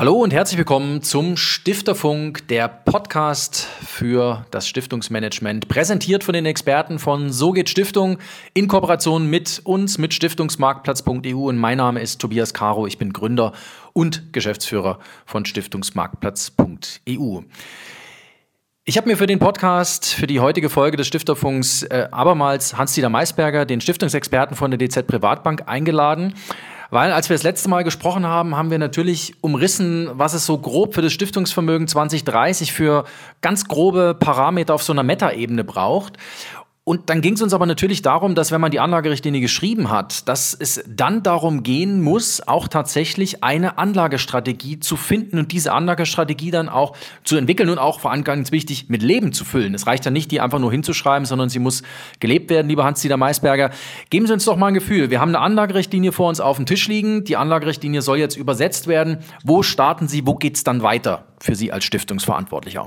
Hallo und herzlich willkommen zum Stifterfunk, der Podcast für das Stiftungsmanagement, präsentiert von den Experten von So geht Stiftung in Kooperation mit uns, mit Stiftungsmarktplatz.eu. Und mein Name ist Tobias Caro, ich bin Gründer und Geschäftsführer von Stiftungsmarktplatz.eu. Ich habe mir für den Podcast, für die heutige Folge des Stifterfunks äh, abermals Hans-Dieter Maisberger, den Stiftungsexperten von der DZ Privatbank, eingeladen. Weil als wir das letzte Mal gesprochen haben, haben wir natürlich umrissen, was es so grob für das Stiftungsvermögen 2030 für ganz grobe Parameter auf so einer Meta-Ebene braucht. Und dann ging es uns aber natürlich darum, dass wenn man die Anlagerichtlinie geschrieben hat, dass es dann darum gehen muss, auch tatsächlich eine Anlagestrategie zu finden und diese Anlagestrategie dann auch zu entwickeln und auch vor allem ganz wichtig mit Leben zu füllen. Es reicht ja nicht, die einfach nur hinzuschreiben, sondern sie muss gelebt werden, lieber Hans-Dieter Maisberger. Geben Sie uns doch mal ein Gefühl. Wir haben eine Anlagerichtlinie vor uns auf dem Tisch liegen. Die Anlagerichtlinie soll jetzt übersetzt werden. Wo starten Sie? Wo geht es dann weiter für Sie als Stiftungsverantwortlicher?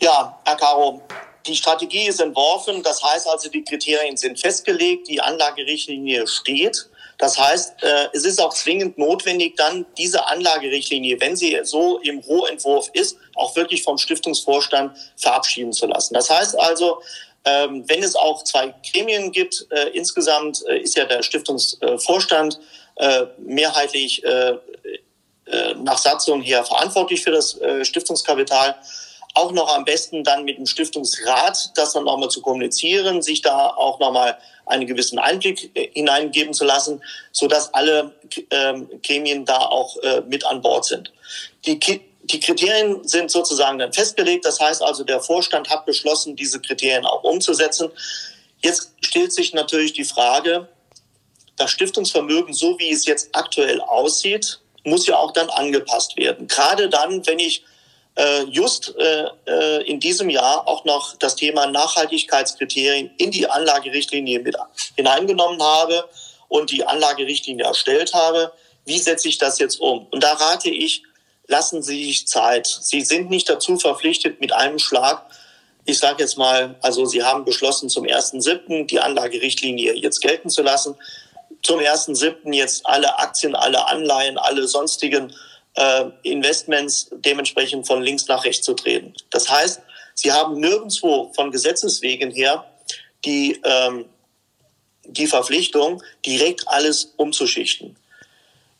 Ja, Herr Caro, die Strategie ist entworfen, das heißt also, die Kriterien sind festgelegt, die Anlagerichtlinie steht. Das heißt, äh, es ist auch zwingend notwendig, dann diese Anlagerichtlinie, wenn sie so im Rohentwurf ist, auch wirklich vom Stiftungsvorstand verabschieden zu lassen. Das heißt also, ähm, wenn es auch zwei Gremien gibt, äh, insgesamt äh, ist ja der Stiftungsvorstand mehrheitlich nach Satzung her verantwortlich für das Stiftungskapital auch noch am besten dann mit dem Stiftungsrat das dann nochmal zu kommunizieren, sich da auch nochmal einen gewissen Einblick äh, hineingeben zu lassen, so dass alle ähm, Gremien da auch äh, mit an Bord sind. Die, die Kriterien sind sozusagen dann festgelegt. Das heißt also, der Vorstand hat beschlossen, diese Kriterien auch umzusetzen. Jetzt stellt sich natürlich die Frage, das Stiftungsvermögen, so wie es jetzt aktuell aussieht, muss ja auch dann angepasst werden. Gerade dann, wenn ich just äh, äh, in diesem Jahr auch noch das Thema Nachhaltigkeitskriterien in die Anlagerichtlinie mit hineingenommen habe und die Anlagerichtlinie erstellt habe. Wie setze ich das jetzt um? Und da rate ich, lassen Sie sich Zeit. Sie sind nicht dazu verpflichtet, mit einem Schlag, ich sage jetzt mal, also Sie haben beschlossen, zum 1.7. die Anlagerichtlinie jetzt gelten zu lassen. Zum 1.7. jetzt alle Aktien, alle Anleihen, alle sonstigen äh, Investments dementsprechend von links nach rechts zu drehen. Das heißt, sie haben nirgendwo von Gesetzeswegen her die, ähm, die Verpflichtung, direkt alles umzuschichten.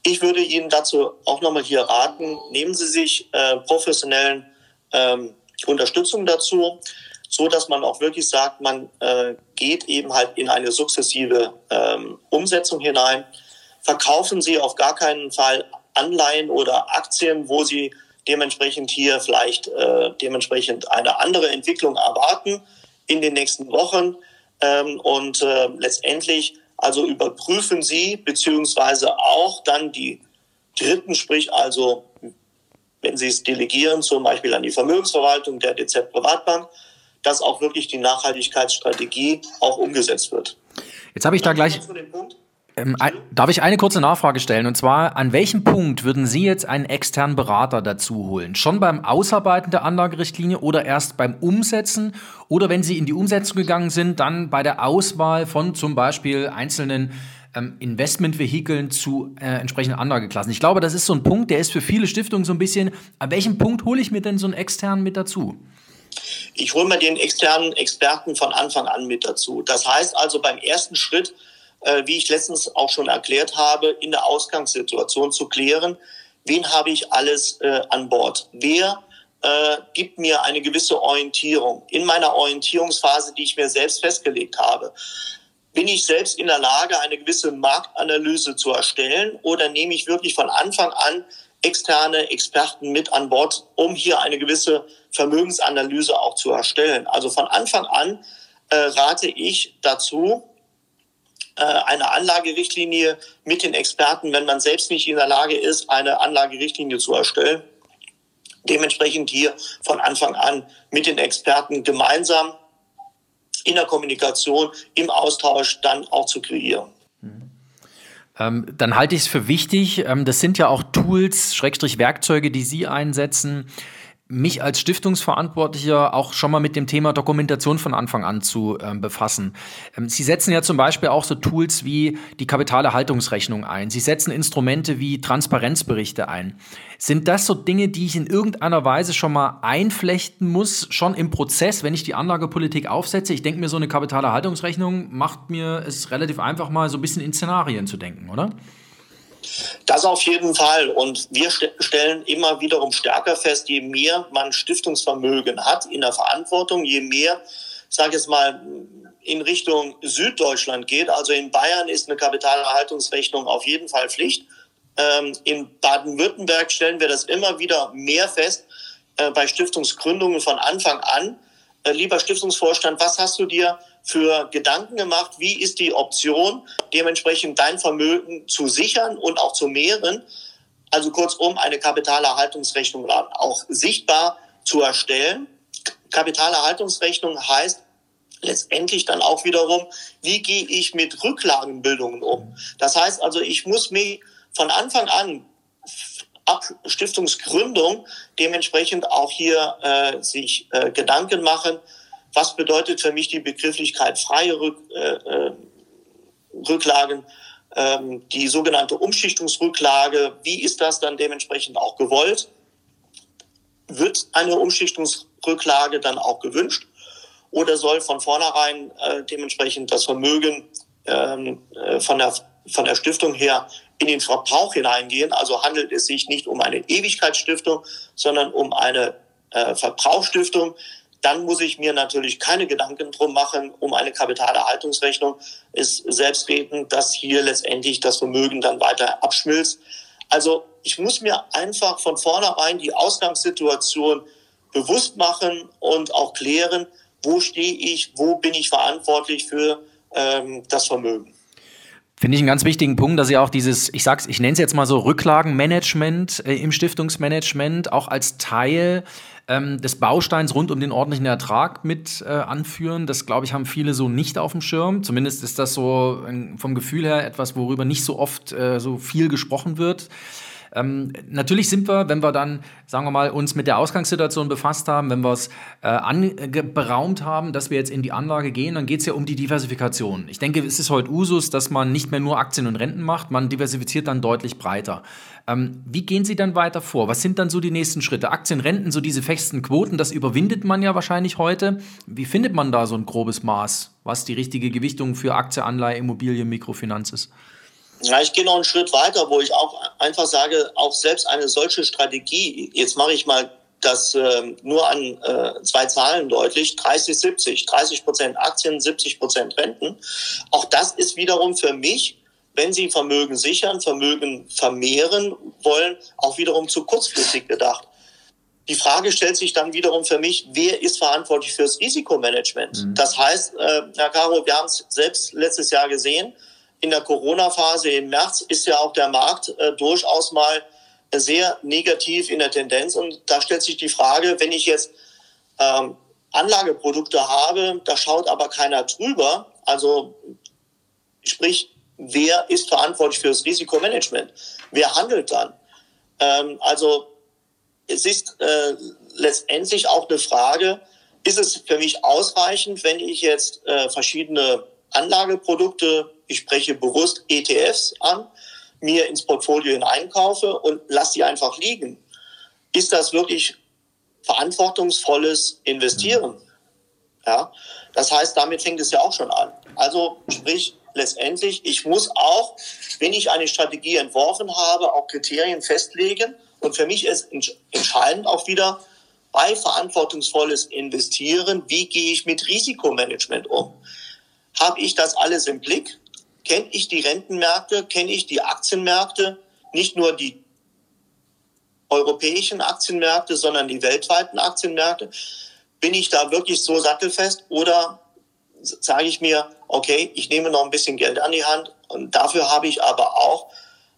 Ich würde Ihnen dazu auch nochmal hier raten, nehmen Sie sich äh, professionellen ähm, Unterstützung dazu, so dass man auch wirklich sagt, man äh, geht eben halt in eine sukzessive ähm, Umsetzung hinein. Verkaufen Sie auf gar keinen Fall Anleihen oder Aktien, wo sie dementsprechend hier vielleicht äh, dementsprechend eine andere Entwicklung erwarten in den nächsten Wochen. Ähm, und äh, letztendlich also überprüfen Sie beziehungsweise auch dann die Dritten, sprich also wenn Sie es delegieren, zum Beispiel an die Vermögensverwaltung der DZ Privatbank, dass auch wirklich die Nachhaltigkeitsstrategie auch umgesetzt wird. Jetzt habe ich da gleich. Ähm, darf ich eine kurze Nachfrage stellen? Und zwar, an welchem Punkt würden Sie jetzt einen externen Berater dazu holen? Schon beim Ausarbeiten der Anlagerichtlinie oder erst beim Umsetzen? Oder wenn Sie in die Umsetzung gegangen sind, dann bei der Auswahl von zum Beispiel einzelnen ähm, Investmentvehikeln zu äh, entsprechenden Anlageklassen? Ich glaube, das ist so ein Punkt, der ist für viele Stiftungen so ein bisschen, an welchem Punkt hole ich mir denn so einen externen mit dazu? Ich hole mir den externen Experten von Anfang an mit dazu. Das heißt also beim ersten Schritt, wie ich letztens auch schon erklärt habe, in der Ausgangssituation zu klären, wen habe ich alles äh, an Bord? Wer äh, gibt mir eine gewisse Orientierung in meiner Orientierungsphase, die ich mir selbst festgelegt habe? Bin ich selbst in der Lage, eine gewisse Marktanalyse zu erstellen oder nehme ich wirklich von Anfang an externe Experten mit an Bord, um hier eine gewisse Vermögensanalyse auch zu erstellen? Also von Anfang an äh, rate ich dazu, äh, eine Anlagerichtlinie mit den Experten, wenn man selbst nicht in der Lage ist, eine Anlagerichtlinie zu erstellen. Dementsprechend hier von Anfang an mit den Experten gemeinsam in der Kommunikation, im Austausch dann auch zu kreieren. Ähm, dann halte ich es für wichtig, ähm, das sind ja auch Tools, Schrägstrich Werkzeuge, die Sie einsetzen, mich als Stiftungsverantwortlicher auch schon mal mit dem Thema Dokumentation von Anfang an zu ähm, befassen. Ähm, Sie setzen ja zum Beispiel auch so Tools wie die Kapitalerhaltungsrechnung ein. Sie setzen Instrumente wie Transparenzberichte ein. Sind das so Dinge, die ich in irgendeiner Weise schon mal einflechten muss, schon im Prozess, wenn ich die Anlagepolitik aufsetze? Ich denke mir, so eine Kapitalerhaltungsrechnung macht mir es relativ einfach mal so ein bisschen in Szenarien zu denken, oder? Das auf jeden Fall. Und wir stellen immer wiederum stärker fest, je mehr man Stiftungsvermögen hat in der Verantwortung, je mehr, sage ich mal, in Richtung Süddeutschland geht. Also in Bayern ist eine Kapitalerhaltungsrechnung auf jeden Fall Pflicht. Ähm, in Baden-Württemberg stellen wir das immer wieder mehr fest äh, bei Stiftungsgründungen von Anfang an. Äh, lieber Stiftungsvorstand, was hast du dir für Gedanken gemacht, wie ist die Option, dementsprechend dein Vermögen zu sichern und auch zu mehren. Also kurzum, eine Kapitalerhaltungsrechnung auch sichtbar zu erstellen. Kapitalerhaltungsrechnung heißt letztendlich dann auch wiederum, wie gehe ich mit Rücklagenbildungen um. Das heißt also, ich muss mich von Anfang an ab Stiftungsgründung dementsprechend auch hier äh, sich äh, Gedanken machen, was bedeutet für mich die Begrifflichkeit freie Rück, äh, äh, Rücklagen, ähm, die sogenannte Umschichtungsrücklage, wie ist das dann dementsprechend auch gewollt? Wird eine Umschichtungsrücklage dann auch gewünscht oder soll von vornherein äh, dementsprechend das Vermögen ähm, äh, von, der, von der Stiftung her in den Verbrauch hineingehen? Also handelt es sich nicht um eine Ewigkeitsstiftung, sondern um eine äh, Verbrauchsstiftung, dann muss ich mir natürlich keine Gedanken drum machen um eine Kapitalerhaltungsrechnung. Ist selbstredend, dass hier letztendlich das Vermögen dann weiter abschmilzt. Also ich muss mir einfach von vornherein die Ausgangssituation bewusst machen und auch klären, wo stehe ich, wo bin ich verantwortlich für ähm, das Vermögen. Finde ich einen ganz wichtigen Punkt, dass ihr auch dieses, ich sag's, ich nenne es jetzt mal so Rücklagenmanagement äh, im Stiftungsmanagement auch als Teil ähm, des Bausteins rund um den ordentlichen Ertrag mit äh, anführen. Das, glaube ich, haben viele so nicht auf dem Schirm. Zumindest ist das so äh, vom Gefühl her etwas, worüber nicht so oft äh, so viel gesprochen wird. Ähm, natürlich sind wir, wenn wir dann, sagen wir mal, uns mit der Ausgangssituation befasst haben, wenn wir es äh, anberaumt haben, dass wir jetzt in die Anlage gehen, dann geht es ja um die Diversifikation. Ich denke, es ist heute Usus, dass man nicht mehr nur Aktien und Renten macht, man diversifiziert dann deutlich breiter. Ähm, wie gehen Sie dann weiter vor? Was sind dann so die nächsten Schritte? Aktien, Renten, so diese festen Quoten, das überwindet man ja wahrscheinlich heute. Wie findet man da so ein grobes Maß, was die richtige Gewichtung für Aktie, Anleihe, Immobilie, Mikrofinanz ist? Ja, ich gehe noch einen Schritt weiter, wo ich auch einfach sage, auch selbst eine solche Strategie, jetzt mache ich mal das äh, nur an äh, zwei Zahlen deutlich, 30, 70, 30 Prozent Aktien, 70 Prozent Renten. Auch das ist wiederum für mich, wenn Sie Vermögen sichern, Vermögen vermehren wollen, auch wiederum zu kurzfristig gedacht. Die Frage stellt sich dann wiederum für mich, wer ist verantwortlich fürs Risikomanagement? Mhm. Das heißt, äh, Herr Caro, wir haben es selbst letztes Jahr gesehen, in der Corona-Phase im März ist ja auch der Markt äh, durchaus mal sehr negativ in der Tendenz. Und da stellt sich die Frage, wenn ich jetzt ähm, Anlageprodukte habe, da schaut aber keiner drüber. Also sprich, wer ist verantwortlich für das Risikomanagement? Wer handelt dann? Ähm, also es ist äh, letztendlich auch eine Frage, ist es für mich ausreichend, wenn ich jetzt äh, verschiedene Anlageprodukte ich spreche bewusst ETFs an, mir ins Portfolio hineinkaufe und lasse die einfach liegen. Ist das wirklich verantwortungsvolles Investieren? Ja, das heißt, damit fängt es ja auch schon an. Also sprich, letztendlich, ich muss auch, wenn ich eine Strategie entworfen habe, auch Kriterien festlegen. Und für mich ist entscheidend auch wieder bei verantwortungsvolles Investieren, wie gehe ich mit Risikomanagement um? Habe ich das alles im Blick? kenne ich die Rentenmärkte, kenne ich die Aktienmärkte, nicht nur die europäischen Aktienmärkte, sondern die weltweiten Aktienmärkte. Bin ich da wirklich so sattelfest oder sage ich mir, okay, ich nehme noch ein bisschen Geld an die Hand und dafür habe ich aber auch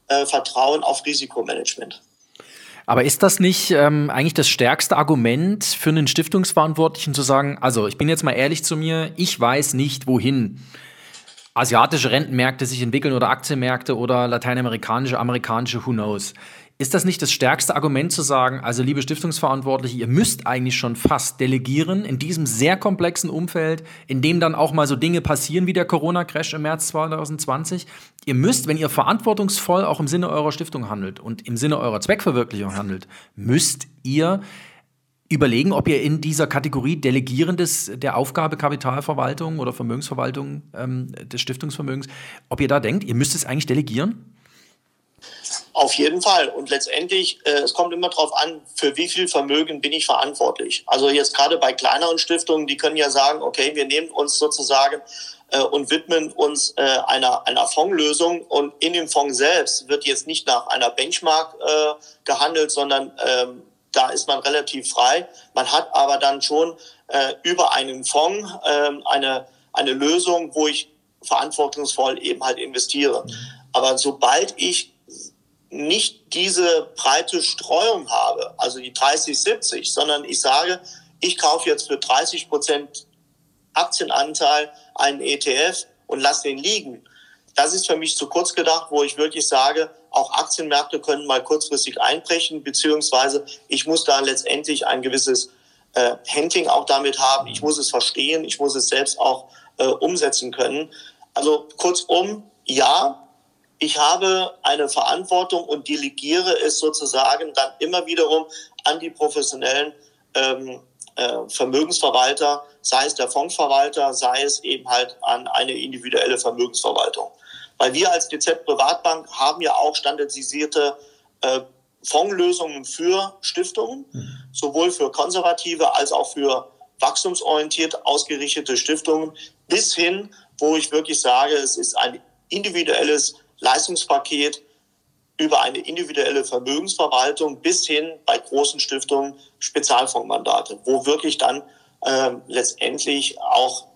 äh, Vertrauen auf Risikomanagement. Aber ist das nicht ähm, eigentlich das stärkste Argument für einen Stiftungsverantwortlichen zu sagen, also ich bin jetzt mal ehrlich zu mir, ich weiß nicht wohin asiatische Rentenmärkte sich entwickeln oder Aktienmärkte oder lateinamerikanische, amerikanische, who knows. Ist das nicht das stärkste Argument zu sagen, also liebe Stiftungsverantwortliche, ihr müsst eigentlich schon fast delegieren in diesem sehr komplexen Umfeld, in dem dann auch mal so Dinge passieren wie der Corona-Crash im März 2020? Ihr müsst, wenn ihr verantwortungsvoll auch im Sinne eurer Stiftung handelt und im Sinne eurer Zweckverwirklichung handelt, müsst ihr überlegen, ob ihr in dieser Kategorie Delegierendes der Aufgabe Kapitalverwaltung oder Vermögensverwaltung ähm, des Stiftungsvermögens, ob ihr da denkt, ihr müsst es eigentlich delegieren? Auf jeden Fall. Und letztendlich, äh, es kommt immer darauf an, für wie viel Vermögen bin ich verantwortlich. Also jetzt gerade bei kleineren Stiftungen, die können ja sagen, okay, wir nehmen uns sozusagen äh, und widmen uns äh, einer, einer Fondslösung. Und in dem Fonds selbst wird jetzt nicht nach einer Benchmark äh, gehandelt, sondern ähm, da ist man relativ frei. Man hat aber dann schon äh, über einen Fonds äh, eine, eine Lösung, wo ich verantwortungsvoll eben halt investiere. Mhm. Aber sobald ich nicht diese breite Streuung habe, also die 30, 70, sondern ich sage, ich kaufe jetzt für 30 Prozent Aktienanteil einen ETF und lasse den liegen. Das ist für mich zu kurz gedacht, wo ich wirklich sage, auch Aktienmärkte können mal kurzfristig einbrechen, beziehungsweise ich muss da letztendlich ein gewisses äh, Handling auch damit haben. Ich muss es verstehen, ich muss es selbst auch äh, umsetzen können. Also kurzum, ja, ich habe eine Verantwortung und delegiere es sozusagen dann immer wiederum an die professionellen ähm, äh, Vermögensverwalter, sei es der Fondsverwalter, sei es eben halt an eine individuelle Vermögensverwaltung. Weil wir als DZ Privatbank haben ja auch standardisierte äh, Fondslösungen für Stiftungen, mhm. sowohl für konservative als auch für wachstumsorientiert ausgerichtete Stiftungen, bis hin, wo ich wirklich sage, es ist ein individuelles Leistungspaket über eine individuelle Vermögensverwaltung bis hin bei großen Stiftungen Spezialfondsmandate, wo wirklich dann äh, letztendlich auch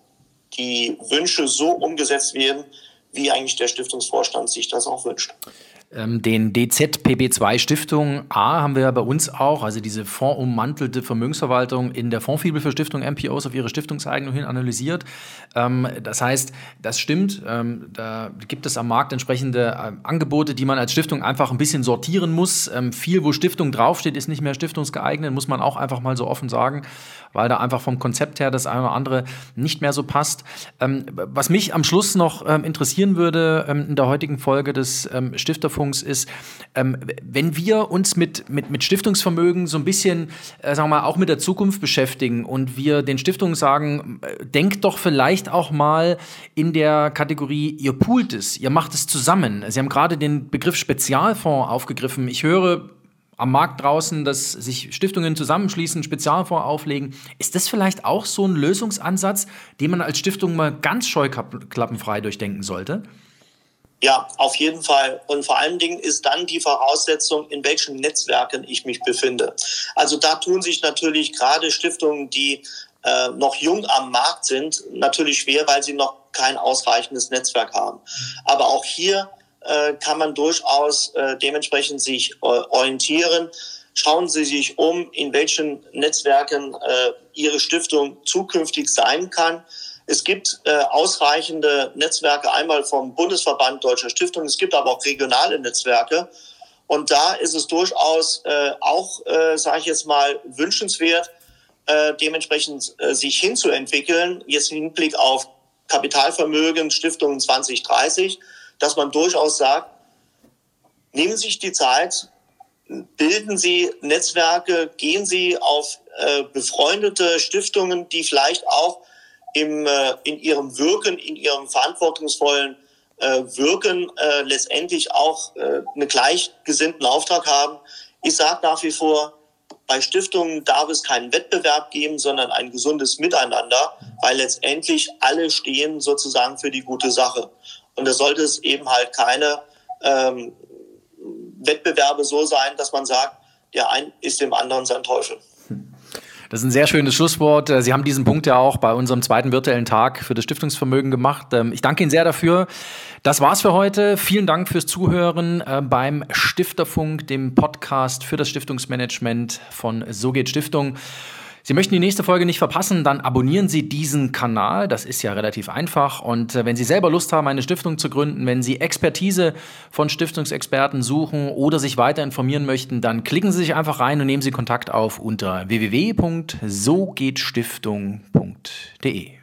die Wünsche so umgesetzt werden, wie eigentlich der Stiftungsvorstand sich das auch wünscht. Ähm, den DZPB2 Stiftung A haben wir ja bei uns auch, also diese fondsummantelte Vermögensverwaltung in der Fondsfibel für Stiftung MPOs auf ihre Stiftungseignung hin analysiert. Ähm, das heißt, das stimmt, ähm, da gibt es am Markt entsprechende Angebote, die man als Stiftung einfach ein bisschen sortieren muss. Viel, wo Stiftung draufsteht, ist nicht mehr stiftungsgeeignet, muss man auch einfach mal so offen sagen, weil da einfach vom Konzept her das eine oder andere nicht mehr so passt. Was mich am Schluss noch interessieren würde in der heutigen Folge des Stifterfonds, Stiftungsfunks ist, ähm, wenn wir uns mit, mit, mit Stiftungsvermögen so ein bisschen, äh, sagen wir mal, auch mit der Zukunft beschäftigen und wir den Stiftungen sagen, äh, denkt doch vielleicht auch mal in der Kategorie, ihr poolt es, ihr macht es zusammen. Sie haben gerade den Begriff Spezialfonds aufgegriffen. Ich höre am Markt draußen, dass sich Stiftungen zusammenschließen, Spezialfonds auflegen. Ist das vielleicht auch so ein Lösungsansatz, den man als Stiftung mal ganz scheuklappenfrei durchdenken sollte? Ja, auf jeden Fall. Und vor allen Dingen ist dann die Voraussetzung, in welchen Netzwerken ich mich befinde. Also da tun sich natürlich gerade Stiftungen, die äh, noch jung am Markt sind, natürlich schwer, weil sie noch kein ausreichendes Netzwerk haben. Aber auch hier äh, kann man durchaus äh, dementsprechend sich äh, orientieren. Schauen Sie sich um, in welchen Netzwerken äh, Ihre Stiftung zukünftig sein kann. Es gibt äh, ausreichende Netzwerke, einmal vom Bundesverband Deutscher Stiftungen, es gibt aber auch regionale Netzwerke. Und da ist es durchaus äh, auch, äh, sage ich jetzt mal, wünschenswert, äh, dementsprechend äh, sich hinzuentwickeln, jetzt im Hinblick auf Kapitalvermögen, Stiftungen 2030, dass man durchaus sagt, nehmen Sie sich die Zeit, bilden Sie Netzwerke, gehen Sie auf äh, befreundete Stiftungen, die vielleicht auch im, äh, in ihrem Wirken, in ihrem verantwortungsvollen äh, Wirken äh, letztendlich auch äh, einen gleichgesinnten Auftrag haben. Ich sage nach wie vor, bei Stiftungen darf es keinen Wettbewerb geben, sondern ein gesundes Miteinander, weil letztendlich alle stehen sozusagen für die gute Sache. Und da sollte es eben halt keine ähm, Wettbewerbe so sein, dass man sagt, der ein ist dem anderen sein Teufel. Das ist ein sehr schönes Schlusswort. Äh, Sie haben diesen Punkt ja auch bei unserem zweiten virtuellen Tag für das Stiftungsvermögen gemacht. Ähm, ich danke Ihnen sehr dafür. Das war's für heute. Vielen Dank fürs Zuhören äh, beim Stifterfunk, dem Podcast für das Stiftungsmanagement von So geht Stiftung. Sie möchten die nächste Folge nicht verpassen, dann abonnieren Sie diesen Kanal. Das ist ja relativ einfach. Und äh, wenn Sie selber Lust haben, eine Stiftung zu gründen, wenn Sie Expertise von Stiftungsexperten suchen oder sich weiter informieren möchten, dann klicken Sie sich einfach rein und nehmen Sie Kontakt auf unter www.sogehtstiftung.de.